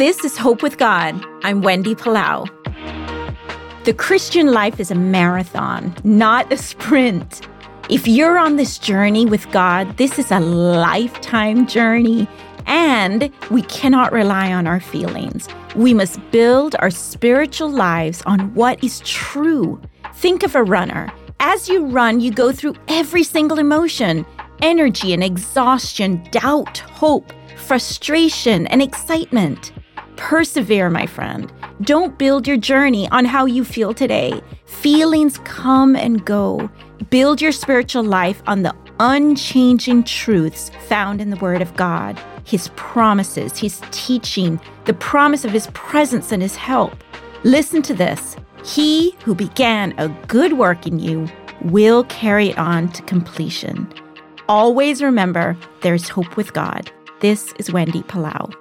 This is Hope with God. I'm Wendy Palau. The Christian life is a marathon, not a sprint. If you're on this journey with God, this is a lifetime journey, and we cannot rely on our feelings. We must build our spiritual lives on what is true. Think of a runner. As you run, you go through every single emotion energy and exhaustion, doubt, hope, frustration, and excitement. Persevere, my friend. Don't build your journey on how you feel today. Feelings come and go. Build your spiritual life on the unchanging truths found in the Word of God, His promises, His teaching, the promise of His presence and His help. Listen to this He who began a good work in you will carry it on to completion. Always remember there's hope with God. This is Wendy Palau.